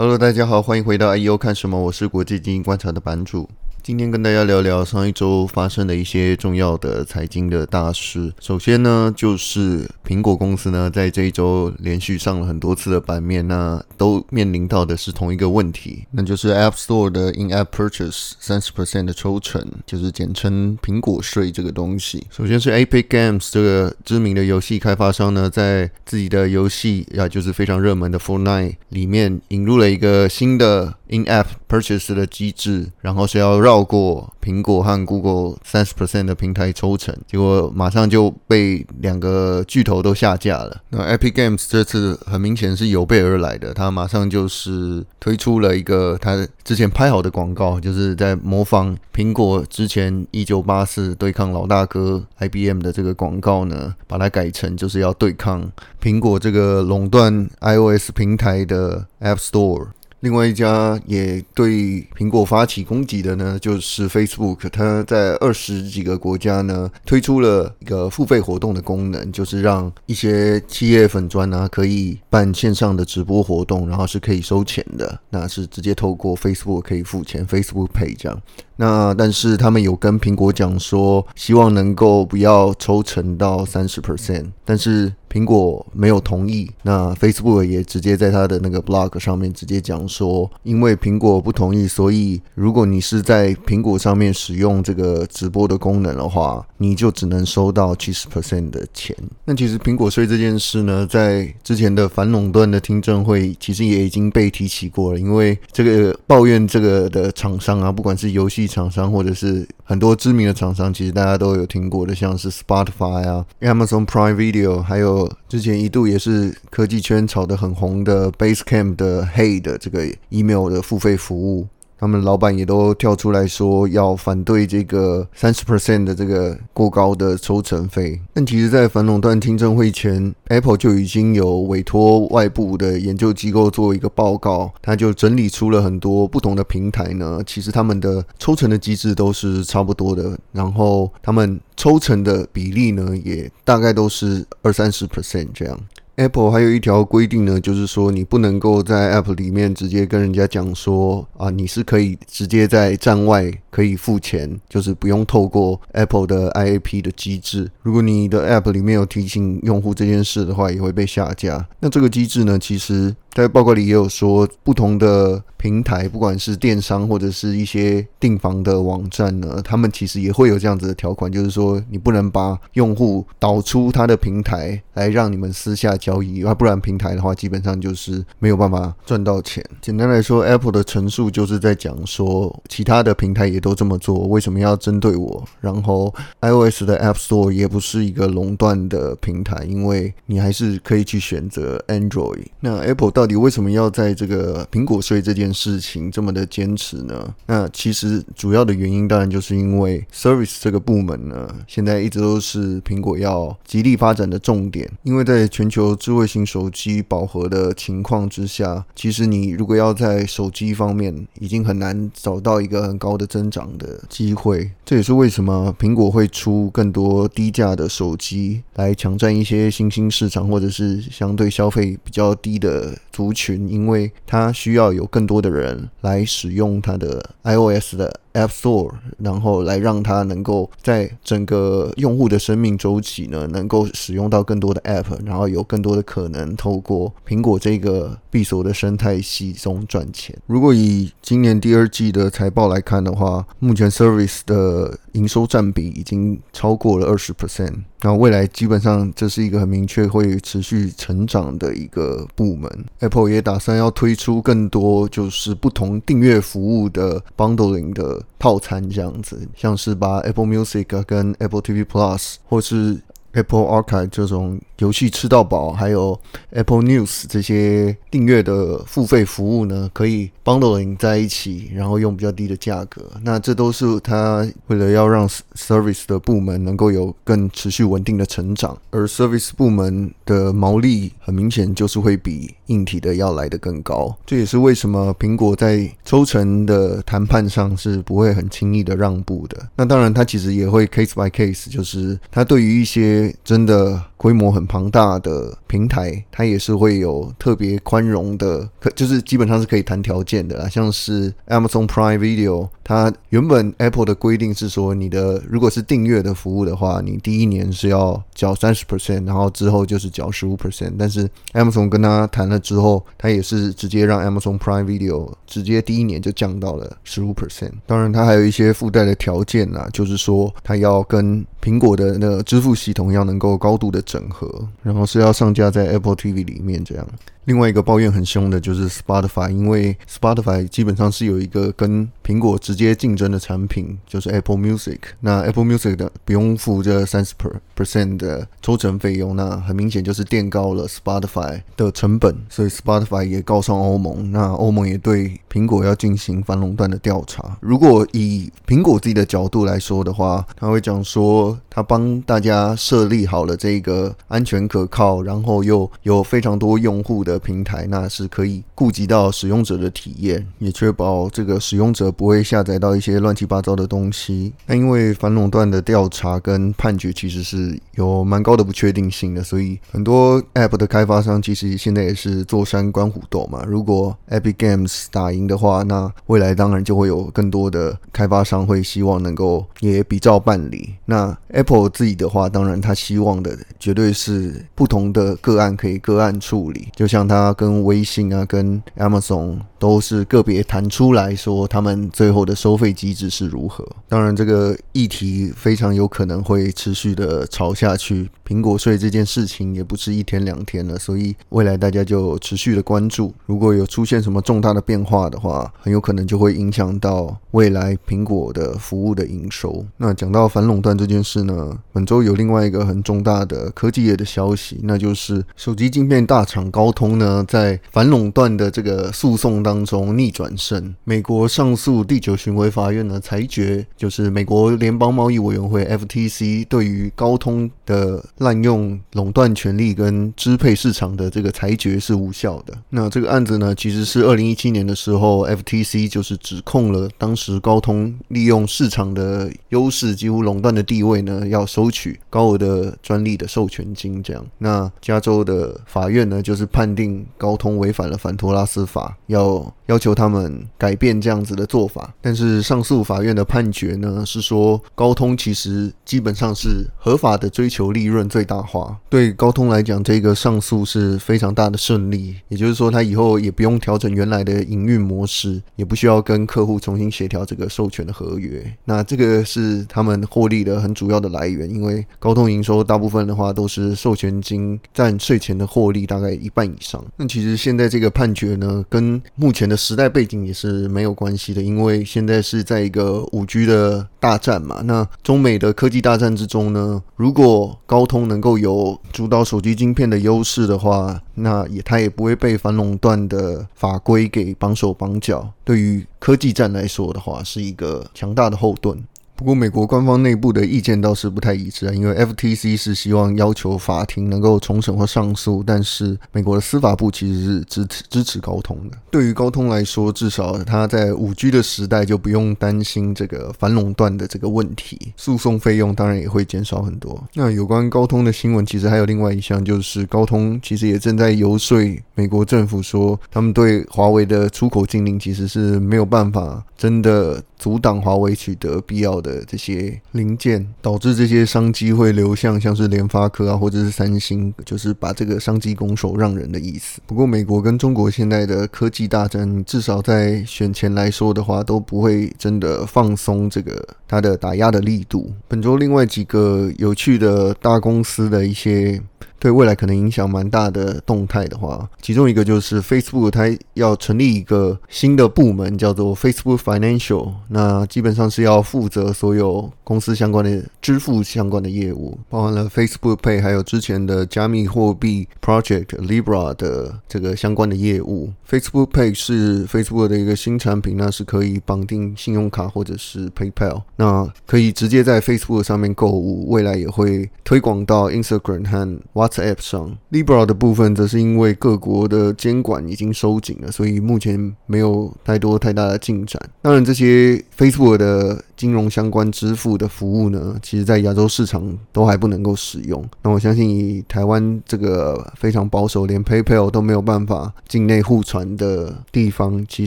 Hello，大家好，欢迎回到 IEO 看什么？我是国际经济观察的版主。今天跟大家聊聊上一周发生的一些重要的财经的大事。首先呢，就是苹果公司呢，在这一周连续上了很多次的版面，那都面临到的是同一个问题，那就是 App Store 的 In-App Purchase 三十 percent 的抽成，就是简称苹果税这个东西。首先是 Epic Games 这个知名的游戏开发商呢，在自己的游戏呀，就是非常热门的 Fortnite 里面引入了一个新的 In-App Purchase 的机制，然后是要绕。过苹果和 Google 三十 percent 的平台抽成，结果马上就被两个巨头都下架了。那 Epic Games 这次很明显是有备而来的，他马上就是推出了一个他之前拍好的广告，就是在模仿苹果之前一九八四对抗老大哥 IBM 的这个广告呢，把它改成就是要对抗苹果这个垄断 iOS 平台的 App Store。另外一家也对苹果发起攻击的呢，就是 Facebook。它在二十几个国家呢推出了一个付费活动的功能，就是让一些企业粉砖啊可以办线上的直播活动，然后是可以收钱的，那是直接透过 Facebook 可以付钱，Facebook Pay 这样。那但是他们有跟苹果讲说，希望能够不要抽成到三十 percent，但是苹果没有同意。那 Facebook 也直接在他的那个 blog 上面直接讲说，因为苹果不同意，所以如果你是在苹果上面使用这个直播的功能的话，你就只能收到七十 percent 的钱。那其实苹果税这件事呢，在之前的反垄断的听证会，其实也已经被提起过了，因为这个抱怨这个的厂商啊，不管是游戏。厂商或者是很多知名的厂商，其实大家都有听过的，像是 Spotify 啊、Amazon Prime Video，还有之前一度也是科技圈炒得很红的 Basecamp 的 Hey 的这个 email 的付费服务。他们老板也都跳出来说要反对这个三十 percent 的这个过高的抽成费。但其实，在反垄断听证会前，Apple 就已经有委托外部的研究机构做一个报告，他就整理出了很多不同的平台呢，其实他们的抽成的机制都是差不多的，然后他们抽成的比例呢，也大概都是二三十 percent 这样。Apple 还有一条规定呢，就是说你不能够在 App 里面直接跟人家讲说啊，你是可以直接在站外可以付钱，就是不用透过 Apple 的 IAP 的机制。如果你的 App 里面有提醒用户这件事的话，也会被下架。那这个机制呢，其实。在报告里也有说，不同的平台，不管是电商或者是一些订房的网站呢，他们其实也会有这样子的条款，就是说你不能把用户导出他的平台来让你们私下交交易，要不然平台的话基本上就是没有办法赚到钱。简单来说，Apple 的陈述就是在讲说，其他的平台也都这么做，为什么要针对我？然后 iOS 的 App Store 也不是一个垄断的平台，因为你还是可以去选择 Android。那 Apple 到底为什么要在这个苹果税这件事情这么的坚持呢？那其实主要的原因当然就是因为 Service 这个部门呢，现在一直都是苹果要极力发展的重点。因为在全球智慧型手机饱和的情况之下，其实你如果要在手机方面已经很难找到一个很高的增长的机会。这也是为什么苹果会出更多低价的手机来抢占一些新兴市场，或者是相对消费比较低的。族群，因为它需要有更多的人来使用它的 iOS 的 App Store，然后来让它能够在整个用户的生命周期呢，能够使用到更多的 App，然后有更多的可能透过苹果这个闭锁的生态系中赚钱。如果以今年第二季的财报来看的话，目前 Service 的营收占比已经超过了二十 percent，那未来基本上这是一个很明确会持续成长的一个部门。Apple 也打算要推出更多就是不同订阅服务的 bundling 的。套餐这样子，像是把 Apple Music 跟 Apple TV Plus，或是 Apple Archive 这种游戏吃到饱，还有 Apple News 这些订阅的付费服务呢，可以 bundling 在一起，然后用比较低的价格。那这都是他为了要让 Service 的部门能够有更持续稳定的成长，而 Service 部门的毛利很明显就是会比硬体的要来得更高。这也是为什么苹果在抽成的谈判上是不会很轻易的让步的。那当然，它其实也会 case by case，就是它对于一些真的。规模很庞大的平台，它也是会有特别宽容的，可就是基本上是可以谈条件的啦。像是 Amazon Prime Video，它原本 Apple 的规定是说，你的如果是订阅的服务的话，你第一年是要缴三十 percent，然后之后就是缴十五 percent。但是 Amazon 跟他谈了之后，他也是直接让 Amazon Prime Video 直接第一年就降到了十五 percent。当然，它还有一些附带的条件啦，就是说它要跟苹果的那个支付系统要能够高度的整合，然后是要上架在 Apple TV 里面这样。另外一个抱怨很凶的就是 Spotify，因为 Spotify 基本上是有一个跟苹果直接竞争的产品，就是 Apple Music。那 Apple Music 的不用付这三十 percent 的抽成费用，那很明显就是垫高了 Spotify 的成本，所以 Spotify 也告上欧盟。那欧盟也对苹果要进行反垄断的调查。如果以苹果自己的角度来说的话，他会讲说，他帮大家设立好了这个安全可靠，然后又有非常多用户的。平台，那是可以顾及到使用者的体验，也确保这个使用者不会下载到一些乱七八糟的东西。那因为反垄断的调查跟判决其实是有蛮高的不确定性的，所以很多 App 的开发商其实现在也是坐山观虎斗嘛。如果 Epic Games 打赢的话，那未来当然就会有更多的开发商会希望能够也比照办理。那 Apple 自己的话，当然他希望的绝对是不同的个案可以个案处理，就像。让他跟微信啊，跟 Amazon 都是个别谈出来说，他们最后的收费机制是如何。当然，这个议题非常有可能会持续的吵下去。苹果税这件事情也不是一天两天了，所以未来大家就持续的关注。如果有出现什么重大的变化的话，很有可能就会影响到未来苹果的服务的营收。那讲到反垄断这件事呢，本周有另外一个很重大的科技业的消息，那就是手机晶片大厂高通呢，在反垄断的这个诉讼当中逆转胜。美国上诉第九巡回法院呢裁决，就是美国联邦贸易委员会 FTC 对于高通的滥用垄断权力跟支配市场的这个裁决是无效的。那这个案子呢，其实是二零一七年的时候，FTC 就是指控了当时高通利用市场的优势，几乎垄断的地位呢，要收取高额的专利的授权金。这样，那加州的法院呢，就是判定高通违反了反托拉斯法，要要求他们改变这样子的做法。但是上诉法院的判决呢，是说高通其实基本上是合法的追求利润。最大化对高通来讲，这个上诉是非常大的胜利。也就是说，他以后也不用调整原来的营运模式，也不需要跟客户重新协调这个授权的合约。那这个是他们获利的很主要的来源，因为高通营收大部分的话都是授权金占税前的获利大概一半以上上。那其实现在这个判决呢，跟目前的时代背景也是没有关系的，因为现在是在一个五 G 的大战嘛。那中美的科技大战之中呢，如果高通能够有主导手机晶片的优势的话，那也它也不会被反垄断的法规给绑手绑脚。对于科技战来说的话，是一个强大的后盾。不过，美国官方内部的意见倒是不太一致啊，因为 FTC 是希望要求法庭能够重审或上诉，但是美国的司法部其实是支持支持高通的。对于高通来说，至少他在五 G 的时代就不用担心这个反垄断的这个问题，诉讼费用当然也会减少很多。那有关高通的新闻，其实还有另外一项，就是高通其实也正在游说美国政府说，他们对华为的出口禁令其实是没有办法真的阻挡华为取得必要的。的这些零件，导致这些商机会流向像是联发科啊，或者是三星，就是把这个商机拱手让人的意思。不过，美国跟中国现在的科技大战，至少在选前来说的话，都不会真的放松这个它的打压的力度。本周另外几个有趣的大公司的一些。对未来可能影响蛮大的动态的话，其中一个就是 Facebook，它要成立一个新的部门，叫做 Facebook Financial。那基本上是要负责所有公司相关的支付相关的业务，包含了 Facebook Pay，还有之前的加密货币 Project Libra 的这个相关的业务。Facebook Pay 是 Facebook 的一个新产品，那是可以绑定信用卡或者是 PayPal，那可以直接在 Facebook 上面购物。未来也会推广到 Instagram 和 Wat App 上，Libra 的部分则是因为各国的监管已经收紧了，所以目前没有太多太大的进展。当然，这些 Facebook 的金融相关支付的服务呢，其实在亚洲市场都还不能够使用。那我相信以台湾这个非常保守，连 PayPal 都没有办法境内互传的地方，其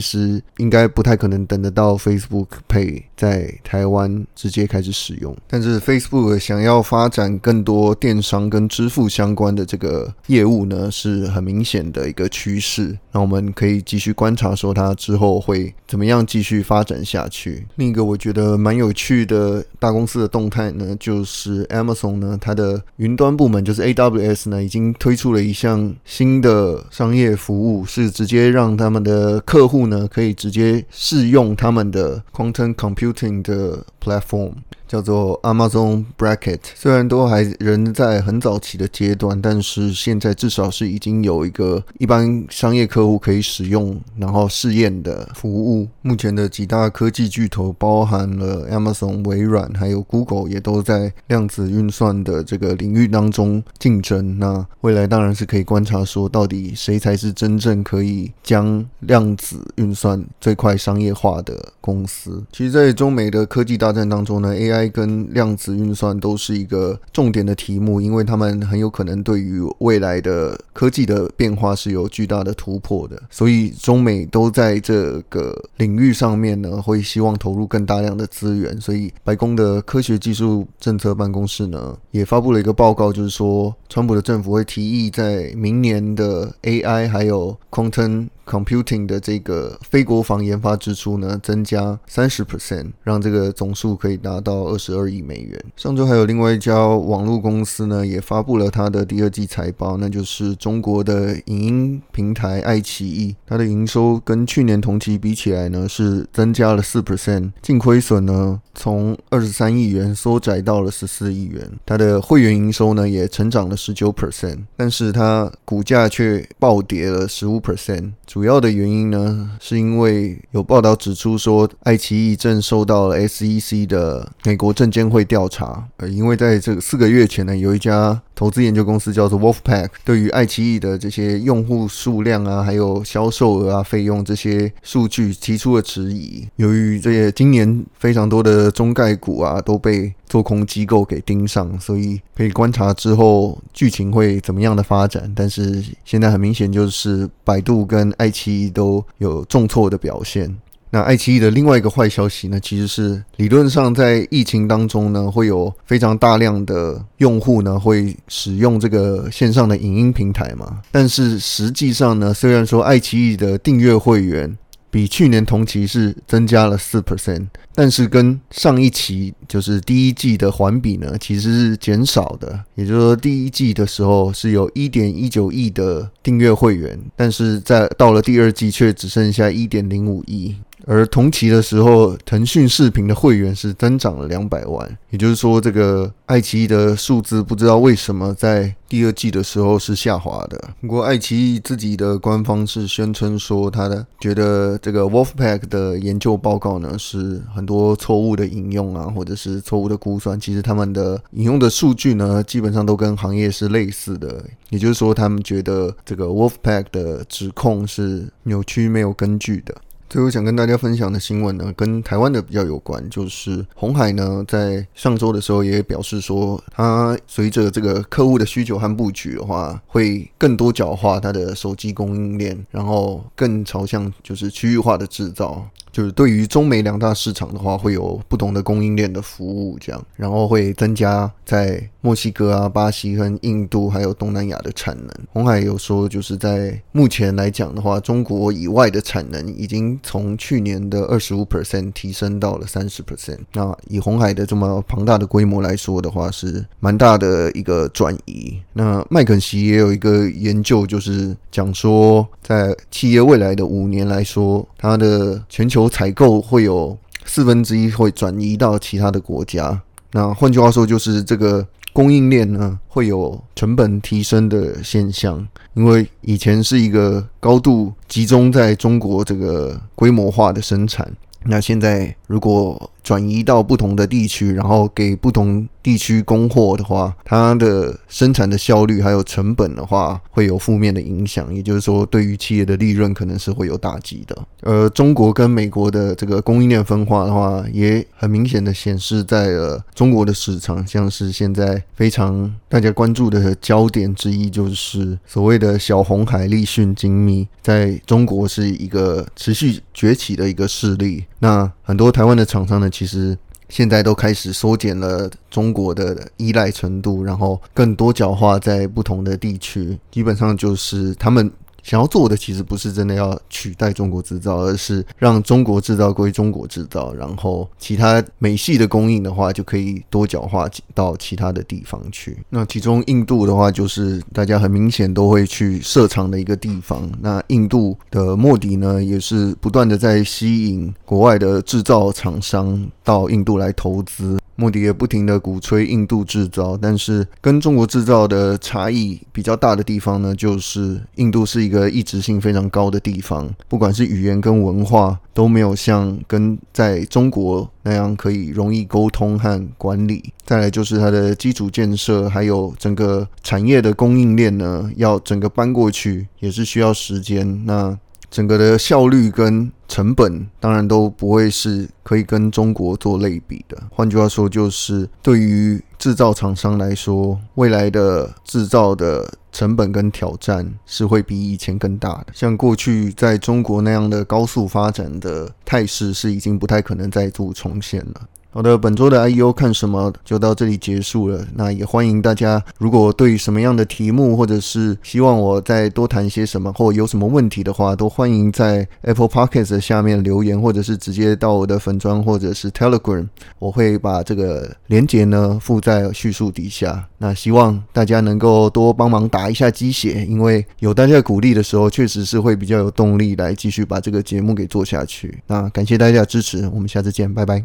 实应该不太可能等得到 Facebook Pay 在台湾直接开始使用。但是 Facebook 想要发展更多电商跟支付相关的这个业务呢，是很明显的一个趋势。那我们可以继续观察，说它之后会怎么样继续发展下去。另一个我觉得蛮有趣的大公司的动态呢，就是 Amazon 呢，它的云端部门就是 AWS 呢，已经推出了一项新的商业服务，是直接让他们的客户呢可以直接试用他们的 Quantum Computing 的 Platform。叫做 Amazon Bracket 虽然都还仍在很早期的阶段，但是现在至少是已经有一个一般商业客户可以使用，然后试验的服务。目前的几大科技巨头，包含了 Amazon、微软，还有 Google，也都在量子运算的这个领域当中竞争。那未来当然是可以观察说，到底谁才是真正可以将量子运算最快商业化的公司。其实，在中美的科技大战当中呢，AI 跟量子运算都是一个重点的题目，因为他们很有可能对于未来的科技的变化是有巨大的突破的，所以中美都在这个领域上面呢，会希望投入更大量的资源。所以白宫的科学技术政策办公室呢，也发布了一个报告，就是说，川普的政府会提议在明年的 AI 还有 content Computing 的这个非国防研发支出呢，增加三十 percent，让这个总数可以达到二十二亿美元。上周还有另外一家网络公司呢，也发布了它的第二季财报，那就是中国的影音平台爱奇艺，它的营收跟去年同期比起来呢，是增加了四 percent，净亏损呢从二十三亿元缩窄到了十四亿元，它的会员营收呢也成长了十九 percent，但是它股价却暴跌了十五 percent。主要的原因呢，是因为有报道指出说，爱奇艺正受到了 SEC 的美国证监会调查。呃，因为在这个四个月前呢，有一家投资研究公司叫做 Wolfpack，对于爱奇艺的这些用户数量啊，还有销售额啊、费用这些数据提出了质疑。由于这些今年非常多的中概股啊都被做空机构给盯上，所以可以观察之后剧情会怎么样的发展。但是现在很明显就是百度跟爱奇艺都有重挫的表现。那爱奇艺的另外一个坏消息呢，其实是理论上在疫情当中呢，会有非常大量的用户呢会使用这个线上的影音平台嘛。但是实际上呢，虽然说爱奇艺的订阅会员比去年同期是增加了四 percent，但是跟上一期就是第一季的环比呢，其实是减少的。也就是说，第一季的时候是有一点一九亿的订阅会员，但是在到了第二季却只剩下一点零五亿。而同期的时候，腾讯视频的会员是增长了两百万，也就是说，这个爱奇艺的数字不知道为什么在第二季的时候是下滑的。不过，爱奇艺自己的官方是宣称说，他的觉得这个 Wolfpack 的研究报告呢是很多错误的引用啊，或者是错误的估算。其实他们的引用的数据呢，基本上都跟行业是类似的。也就是说，他们觉得这个 Wolfpack 的指控是扭曲、没有根据的。最后想跟大家分享的新闻呢，跟台湾的比较有关，就是红海呢在上周的时候也表示说，它随着这个客户的需求和布局的话，会更多角化它的手机供应链，然后更朝向就是区域化的制造。就是对于中美两大市场的话，会有不同的供应链的服务，这样，然后会增加在墨西哥啊、巴西和印度还有东南亚的产能。红海有说，就是在目前来讲的话，中国以外的产能已经从去年的二十五 percent 提升到了三十 percent。那以红海的这么庞大的规模来说的话，是蛮大的一个转移。那麦肯锡也有一个研究，就是讲说，在企业未来的五年来说，它的全球采购会有四分之一会转移到其他的国家。那换句话说，就是这个供应链呢会有成本提升的现象，因为以前是一个高度集中在中国这个规模化的生产，那现在如果转移到不同的地区，然后给不同地区供货的话，它的生产的效率还有成本的话，会有负面的影响。也就是说，对于企业的利润可能是会有打击的。而中国跟美国的这个供应链分化的话，也很明显的显示在了中国的市场，像是现在非常大家关注的焦点之一，就是所谓的小红海、立讯精密，在中国是一个持续崛起的一个势力。那很多台湾的厂商呢，其实现在都开始缩减了中国的依赖程度，然后更多角化在不同的地区，基本上就是他们。想要做的其实不是真的要取代中国制造，而是让中国制造归中国制造，然后其他美系的供应的话就可以多角化到其他的地方去。那其中印度的话，就是大家很明显都会去设厂的一个地方。那印度的莫迪呢，也是不断的在吸引国外的制造厂商到印度来投资。莫迪也不停地鼓吹印度制造，但是跟中国制造的差异比较大的地方呢，就是印度是一个异质性非常高的地方，不管是语言跟文化都没有像跟在中国那样可以容易沟通和管理。再来就是它的基础建设，还有整个产业的供应链呢，要整个搬过去也是需要时间。那整个的效率跟成本当然都不会是可以跟中国做类比的。换句话说，就是对于制造厂商来说，未来的制造的成本跟挑战是会比以前更大的。像过去在中国那样的高速发展的态势，是已经不太可能再度重现了。好的，本周的 IEO 看什么就到这里结束了。那也欢迎大家，如果对什么样的题目，或者是希望我再多谈些什么，或有什么问题的话，都欢迎在 Apple Podcast 下面留言，或者是直接到我的粉专或者是 Telegram，我会把这个连结呢附在叙述底下。那希望大家能够多帮忙打一下鸡血，因为有大家鼓励的时候，确实是会比较有动力来继续把这个节目给做下去。那感谢大家的支持，我们下次见，拜拜。